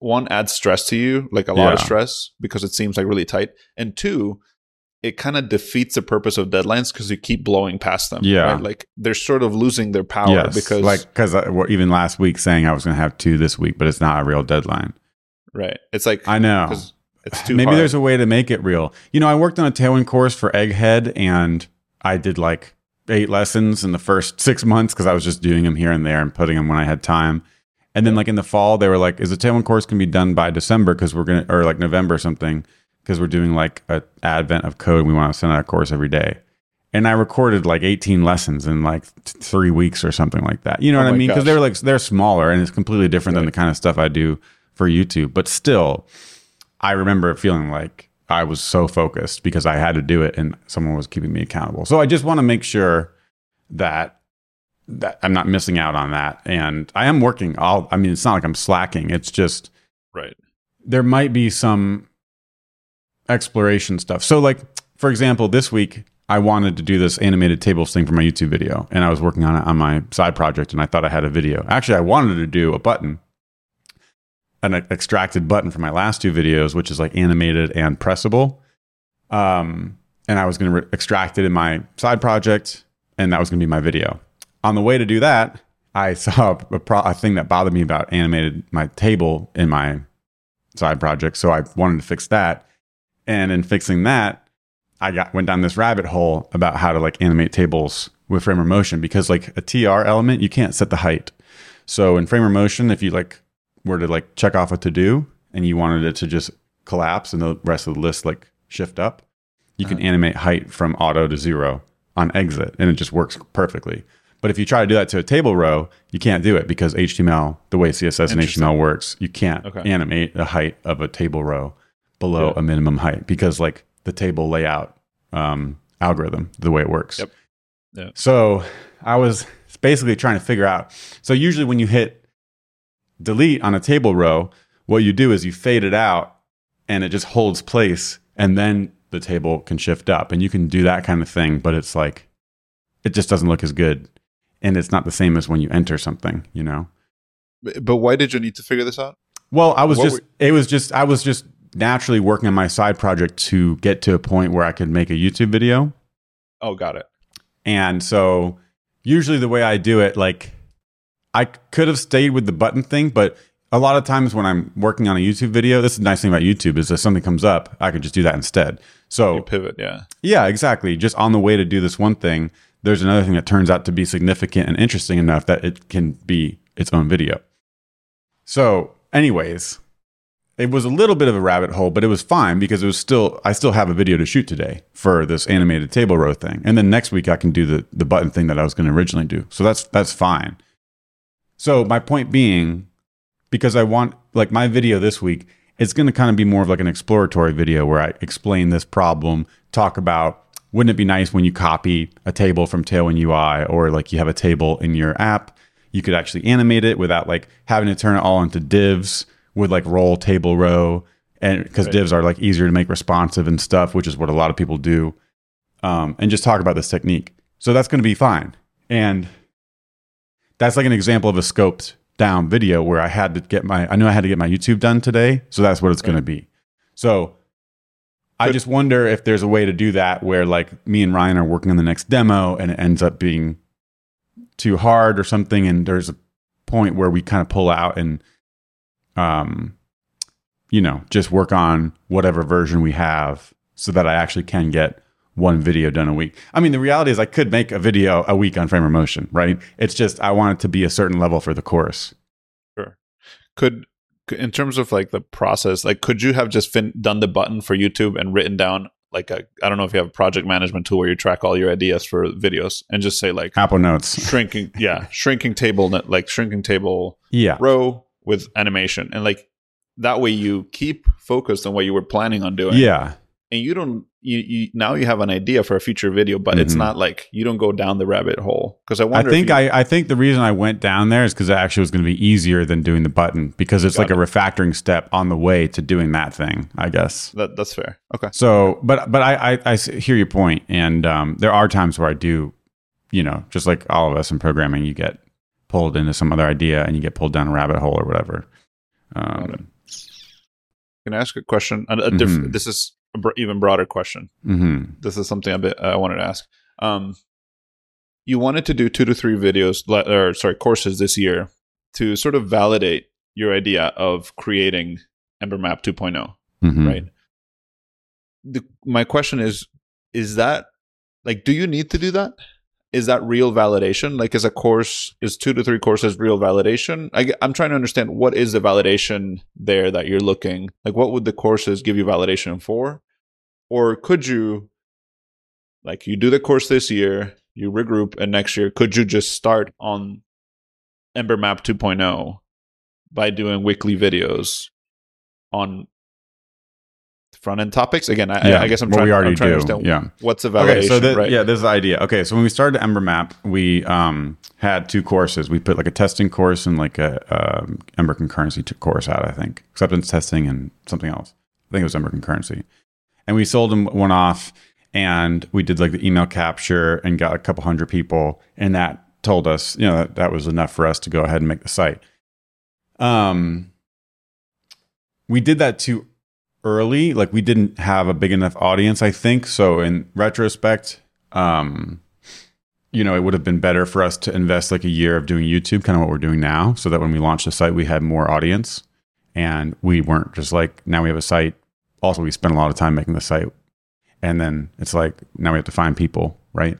one adds stress to you, like a lot of stress because it seems like really tight, and two, it kind of defeats the purpose of deadlines because you keep blowing past them. Yeah. right? like they're sort of losing their power yes. because like because even last week saying I was going to have two this week, but it's not a real deadline. right, it's like I know. it's too Maybe hard. there's a way to make it real. You know, I worked on a Tailwind course for Egghead, and I did like eight lessons in the first six months because I was just doing them here and there and putting them when I had time. And then, like in the fall, they were like, "Is the Tailwind course can be done by December because we're gonna or like November or something because we're doing like a advent of code. We want to send out a course every day." and I recorded like 18 lessons in like t- three weeks or something like that. You know Oh what I mean? Because they're like they're smaller and it's completely different than the kind of stuff I do for YouTube. But still, I remember feeling like I was so focused because I had to do it and someone was keeping me accountable. So I just want to make sure that that I'm not missing out on that. And I am working all I mean, it's not like I'm slacking. It's just Right. there might be some exploration stuff. So, like, for example, this week I wanted to do this animated tables thing for my YouTube video, and I was working on it on my side project, and I thought I had a video. Actually, I wanted to do a button, an extracted button from my last two videos, which is like animated and pressable. Um, and I was going to re- extract it in my side project, and that was going to be my video. On the way to do that, I saw a, pro- a thing that bothered me about animated my table in my side project, so I wanted to fix that. And in fixing that, I got went down this rabbit hole about how to like animate tables with Framer Motion because like a TR element, you can't set the height. So in Framer Motion, if you like were to like check off a to do and you wanted it to just collapse and the rest of the list like shift up, you can uh-huh. animate height from auto to zero on exit and it just works perfectly. But if you try to do that to a table row, you can't do it because HTML, the way CSS and HTML works, you can't Okay. animate the height of a table row below Yeah. a minimum height because like the table layout um, algorithm, the way it works. Yep. Yeah. So I was basically trying to figure out. So usually when you hit delete on a table row, what you do is you fade it out and it just holds place and then the table can shift up and you can do that kind of thing, but it's like it just doesn't look as good. And it's not the same as when you enter something, you know? But, but why did you need to figure this out? Well, I was What just it was just I was just naturally working on my side project to get to a point where I could make a YouTube video. Oh, got it. And so usually the way I do it, like I could have stayed with the button thing, but a lot of times when I'm working on a YouTube video, this is the nice thing about YouTube is if something comes up, I can just do that instead. You So pivot, yeah. yeah, exactly. Just on the way to do this one thing, there's another thing that turns out to be significant and interesting enough that it can be its own video. So, anyways, it was a little bit of a rabbit hole, but it was fine because it was still I still have a video to shoot today for this animated table row thing. And then next week I can do the the button thing that I was going to originally do. So that's that's fine. So my point being because I want like my video this week it's going to kind of be more of like an exploratory video where I explain this problem, talk about wouldn't it be nice when you copy a table from Tailwind UI or like you have a table in your app, you could actually animate it without like having to turn it all into divs with like role table row and because Right. divs are like easier to make responsive and stuff, which is what a lot of people do. Um, and just talk about this technique. So that's going to be fine. And that's like an example of a scoped down video where I had to get my I knew I had to get my YouTube done today, so that's what it's going to be. So I just wonder if there's a way to do that where like me and Ryan are working on the next demo and it ends up being too hard or something and there's a point where we kind of pull out and um you know, just work on whatever version we have so that I actually can get one video done a week. I mean, the reality is I could make a video a week on Framer Motion, right? It's just I want it to be a certain level for the course. Sure. Could in terms of like the process, like could you have just fin- done the button for YouTube and written down like a I don't know if you have a project management tool where you track all your ideas for videos and just say like Apple Notes. shrinking yeah shrinking table like shrinking table Yeah. row with animation and like that way you keep focused on what you were planning on doing Yeah. and you don't you, you now you have an idea for a future video but it's Mhm. not like you don't go down the rabbit hole because i I think you, I, I think the reason I went down there is because it actually was going to be easier than doing the button because it's like a refactoring step on the way to doing that thing, I guess. that, that's fair okay So, but but I, I, I hear your point, and um, there are times where I do, you know, just like all of us in programming, you get pulled into some other idea and you get pulled down a rabbit hole or whatever. Um, can i ask a question? A, a diff- Mhm. this is a br- even broader question. Hmm this is something a bit i wanted to ask. Um you wanted to do two to three videos le- or sorry courses this year to sort of validate your idea of creating ember map 2.0 hmm right? The, my question is is that like do you need to do that is that real validation? Like is a course is two to three courses real validation? I, am trying to understand what is the validation there that you're looking? Like what would the courses give you validation for? Or could you like you do the course this year, you regroup, and next year, could you just start on Ember Map 2.0 by doing weekly videos on front end topics? Again, I, Yeah, I guess I'm trying, we already I'm trying do, to understand yeah. what's the validation, Okay, so the, right? yeah, this is the idea. Okay, so when we started Ember Map, we um, had two courses. We put like a testing course and like a um, Ember concurrency course out. I think acceptance testing and something else. I think it was Ember concurrency, and we sold them one off. And we did like the email capture and got a couple hundred people, and that told us, you know, that, that was enough for us to go ahead and make the site. Um, we did that too early. Like we didn't have a big enough audience, I think. So in retrospect, um, you know, it would have been better for us to invest like a year of doing YouTube, kind of what we're doing now, so that when we launched the site, we had more audience, and we weren't just like now we have a site. Also, we spent a lot of time making the site, and then it's like now we have to find people, right?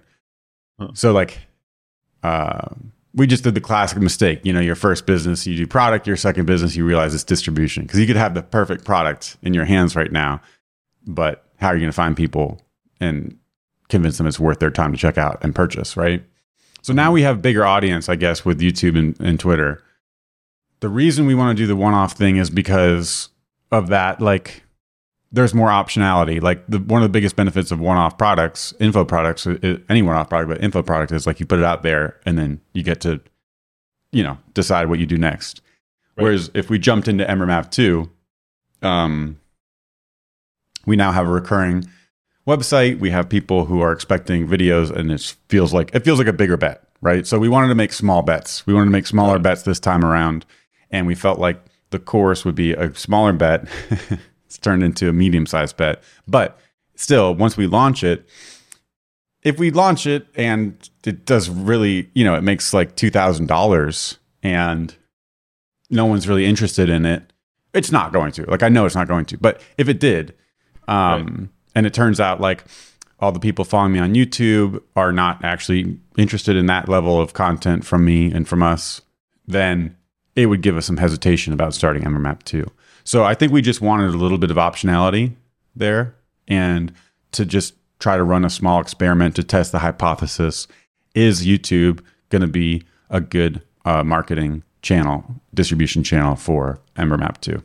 Huh. So like, uh, we just did the classic mistake. You know, your first business, you do product. Your second business, you realize it's distribution because you could have the perfect product in your hands right now, but how are you going to find people and convince them it's worth their time to check out and purchase, right? So now we have bigger audience, I guess, with YouTube and, and Twitter. The reason we want to do the one-off thing is because of that. Like, there's more optionality. Like the one of the biggest benefits of one-off products, info products, any one-off product, but info product is like you put it out there and then you get to, you know, decide what you do next. Right. Whereas if we jumped into EmberMap 2, um, we now have a recurring website. We have people who are expecting videos, and it feels like it feels like a bigger bet, right? So we wanted to make small bets. We wanted to make smaller bets this time around, and we felt like the course would be a smaller bet. it's turned into a medium-sized bet, but still, once we launch it, if we launch it and it does really, you know, it makes like two thousand dollars, and no one's really interested in it, it's not going to. Like I know it's not going to, but if it did, um, and it turns out like all the people following me on YouTube are not actually interested in that level of content from me and from us, then it would give us some hesitation about starting Embermap 2. So I think we just wanted a little bit of optionality there and to just try to run a small experiment to test the hypothesis is YouTube going to be a good uh, marketing channel, distribution channel for Embermap 2?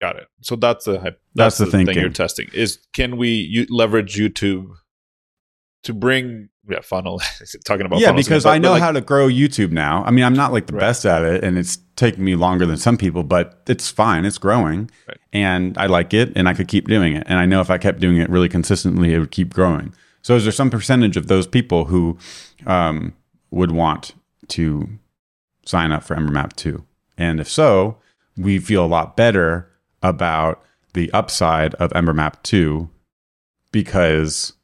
Got it. So that's the hype. That's the thing thinking. you're testing. Is can we u- leverage YouTube to bring yeah funnel? talking about yeah, because I know like- how to grow YouTube now. I mean, I'm not like the Right. best at it, and it's taken me longer than some people, but it's fine. It's growing, Right. and I like it, and I could keep doing it. And I know if I kept doing it really consistently, it would keep growing. So, is there some percentage of those people who um, would want to sign up for Embermap 2? And if so, we feel a lot better about the upside of Embermap 2 because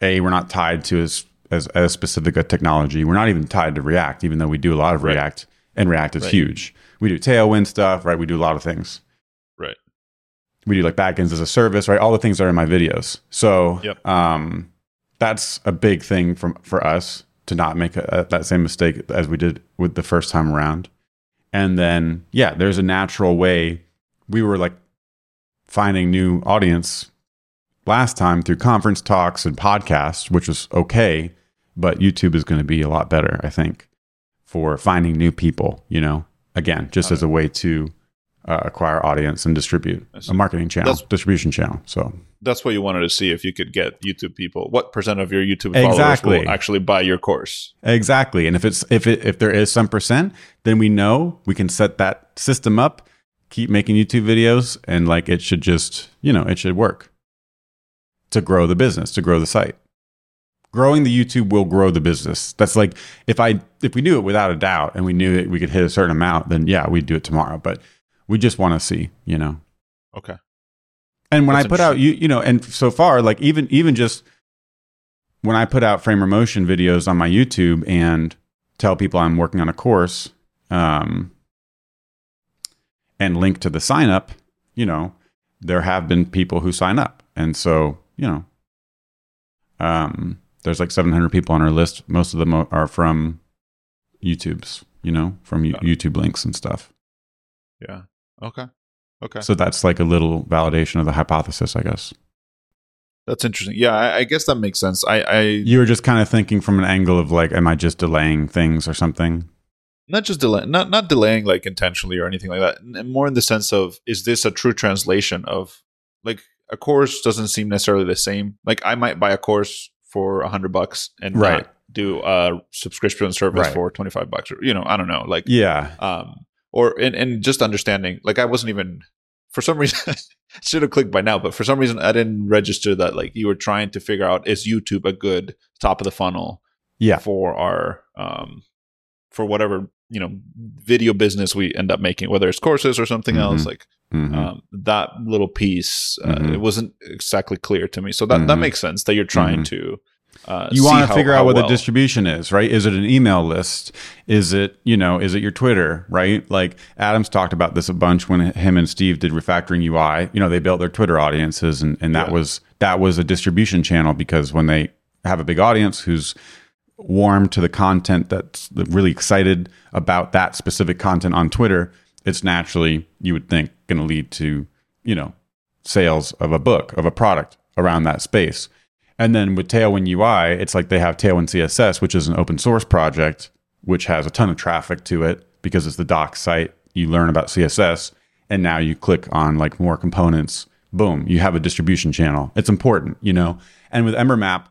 a we're not tied to as as, as specific a technology. We're not even tied to React, even though we do a lot of Right. React, and React is Right. huge. We do Tailwind stuff, right? We do a lot of things. Right. We do like backends as a service, right? All the things that are in my videos. So, Yep. um, that's a big thing from for us to not make a, a- that same mistake as we did with the first time around. And then, yeah, there's a natural way. We were like finding new audience last time through conference talks and podcasts, which was okay. But YouTube is going to be a lot better, I think, for finding new people, you know, again, just as a way to uh, acquire audience and distribute a marketing channel, That's- distribution channel. So, that's what you wanted to see if you could get YouTube people. What percent of your YouTube Exactly. followers will actually buy your course? Exactly. And if it's if it if there is some percent, then we know we can set that system up, keep making YouTube videos, and like it should just, you know, it should work to grow the business, to grow the site. Growing the YouTube will grow the business. That's like if I if we knew it without a doubt and we knew that we could hit a certain amount, then yeah, we'd do it tomorrow. But we just want to see, you know. Okay. And when That's I put out you you know, and so far, like even even just when I put out Framer Motion videos on my YouTube and tell people I'm working on a course, um, and link to the sign up, you know, there have been people who sign up, and so you know, um, there's like 700 people on our list. Most of them are from YouTube's, you know, from it. YouTube links and stuff. Yeah. Okay. Okay. So that's like a little validation of the hypothesis, I guess. That's interesting. Yeah, I, I guess that makes sense. I, I You were just kind of thinking from an angle of like, am I just delaying things or something? not just delay, not not delaying like intentionally or anything like that. More in the sense of, is this a true translation of like a course doesn't seem necessarily the same. Like I might buy a course for a hundred bucks and Right. do a subscription service Right. for twenty five bucks or you know I don't know like Yeah. um or and, and just understanding like i wasn't even for some reason should have clicked by now but for some reason i didn't register that like you were trying to figure out is youtube a good top of the funnel Yeah. for our um for whatever you know video business we end up making whether it's courses or something else Mhm. like Mhm. um, that little piece uh, Mhm. it wasn't exactly clear to me so that that Mhm. makes sense that you're trying Mhm. to uh, you want to figure out what well- the distribution is, right? Is it an email list? Is it, you know, is it your Twitter, right? Like Adams talked about this a bunch when him and Steve did refactoring UI. You know, they built their Twitter audiences and, and that Yeah. was that was a distribution channel because when they have a big audience who's warm to the content that's really excited about that specific content on Twitter, it's naturally, you would think, going to lead to, you know, sales of a book, of a product around that space. And then with Tailwind UI, it's like they have Tailwind CSS, which is an open source project, which has a ton of traffic to it because it's the doc site. You learn about CSS, and now you click on like more components. Boom, you have a distribution channel. It's important, you know. And with Ember Map,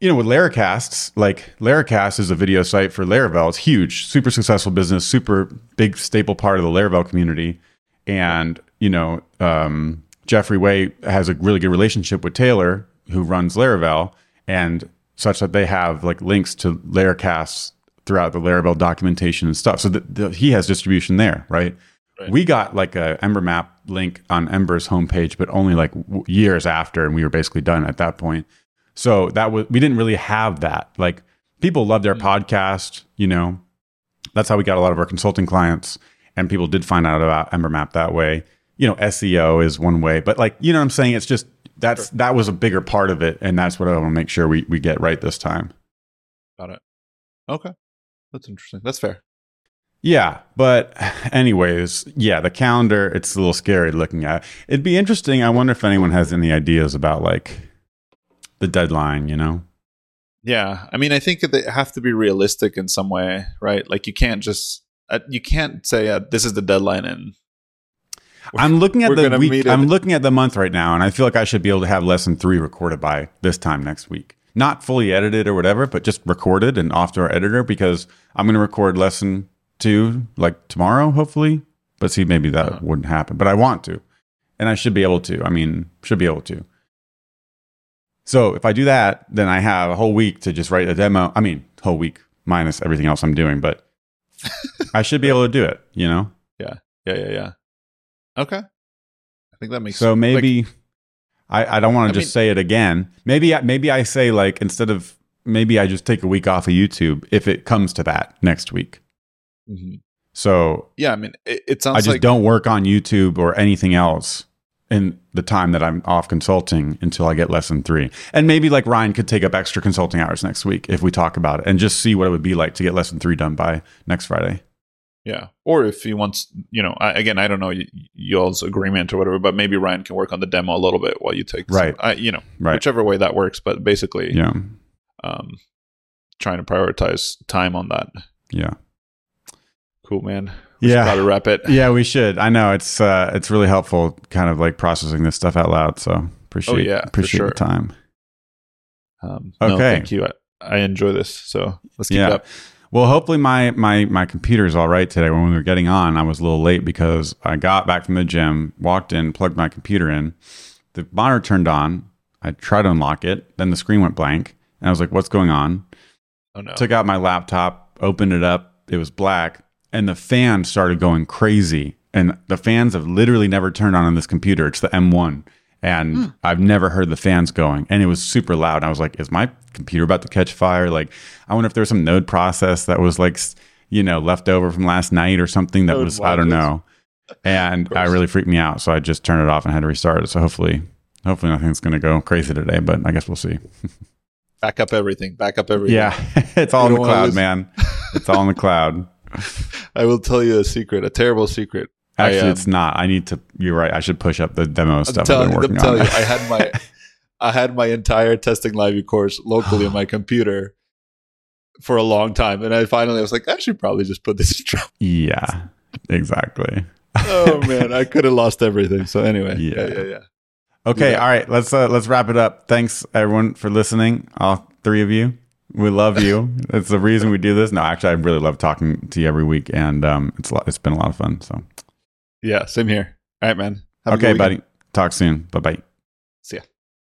you know, with Laracasts, like Laracast is a video site for Laravel. It's huge, super successful business, super big staple part of the Laravel community. And, you know, um, Jeffrey Way has a really good relationship with Taylor, who runs Laravel, and such that they have like links to Laracasts throughout the Laravel documentation and stuff. So the, the, he has distribution there, right? Right. We got like a Ember map link on Ember's homepage, but only like w- years after, and we were basically done at that point. So that was we didn't really have that. Like people love their podcast, you know. That's how we got a lot of our consulting clients, and people did find out about Ember Map that way. You know, SEO is one way, but like you know what I'm saying. It's just that's that was a bigger part of it, and that's what I want to make sure we we get right this time. got it okay that's interesting that's fair Yeah, but anyways, yeah, the calendar, it's a little scary looking at. It'd be interesting. I wonder if anyone has any ideas about like the deadline, you know? Yeah, I mean, I think they have to be realistic in some way, right? Like you can't just uh, you can't say uh, this is the deadline and I'm looking at we're the week. meet I'm it. looking at the month right now, and I feel like I should be able to have lesson three recorded by this time next week. Not fully edited or whatever, but just recorded and off to our editor because I'm going to record lesson two like tomorrow, hopefully. But see, maybe that Uh-huh. wouldn't happen. But I want to, and I should be able to. I mean, should be able to. So if I do that, then I have a whole week to just write a demo. I mean, whole week minus everything else I'm doing, but I should be able to do it. You know. yeah, yeah, yeah. Yeah. Okay, I think that makes So like, maybe I, I don't want to just mean- say it again. Maybe I, maybe I say like instead of maybe I just take a week off of YouTube if it comes to that next week. Mhm. So yeah. I mean, it, it sounds I just like don't work on YouTube or anything else in the time that I'm off consulting until I get lesson three. And maybe like Ryan could take up extra consulting hours next week if we talk about it and just see what it would be like to get lesson three done by next Friday. yeah. Or if he wants, you know, I, again, I don't know y- y'all's agreement or whatever, but maybe Ryan can work on the demo a little bit while you take some- Right. I, you know, Right. whichever way that works. But basically, Yeah. um, trying to prioritize time on that. Yeah. Cool, man. We Yeah. probably wrap it. Yeah, we should. I know it's uh it's really helpful kind of like processing this stuff out loud. So appreciate Oh, yeah, appreciate sure. the time. Um, no, Okay. thank you. I, I enjoy this. So let's keep Yeah. it up. Well, hopefully my my my computer's all right today. When we were getting on, I was a little late because I got back from the gym, walked in, plugged my computer in, the monitor turned on. I tried to unlock it, then the screen went blank, and I was like, "What's going on?" Oh no. Took out my laptop, opened it up. It was black, and the fan started going crazy. And the fans have literally never turned on on this computer. It's the M1, and hmm. I've never heard the fans going. And it was super loud. I was like, "Is my computer about to catch fire?" Like, I wonder if there was some node process that was like, you know, left over from last night or something that Node was I don't know. And I really freaked me out, so I just turned it off and had to restart it. So hopefully, hopefully nothing's going to go crazy today. But I guess we'll see. back up everything. Back up everything. Yeah, it's all You in the cloud, man. It's all in the cloud. I will tell you a secret, a terrible secret. Actually, I, um, it's not. I need to. You're right. I should push up the demo I'm stuff I've telling, been I'm working telling on. you, I had my I had my entire testing live course locally on my computer for a long time, and I finally I was like, I should probably just put this in Drupal. Yeah, exactly. oh man, I could have lost everything. So anyway, yeah, Yeah. yeah, yeah. Okay, Yeah. all right. Let's uh, let's wrap it up. Thanks everyone for listening. All three of you. We love you. That's the reason we do this. No, actually, I really love talking to you every week, and um, it's a lot, it's been a lot of fun. So, Yeah, same here. All right, man. Have okay, buddy. Talk soon. Bye bye. See ya.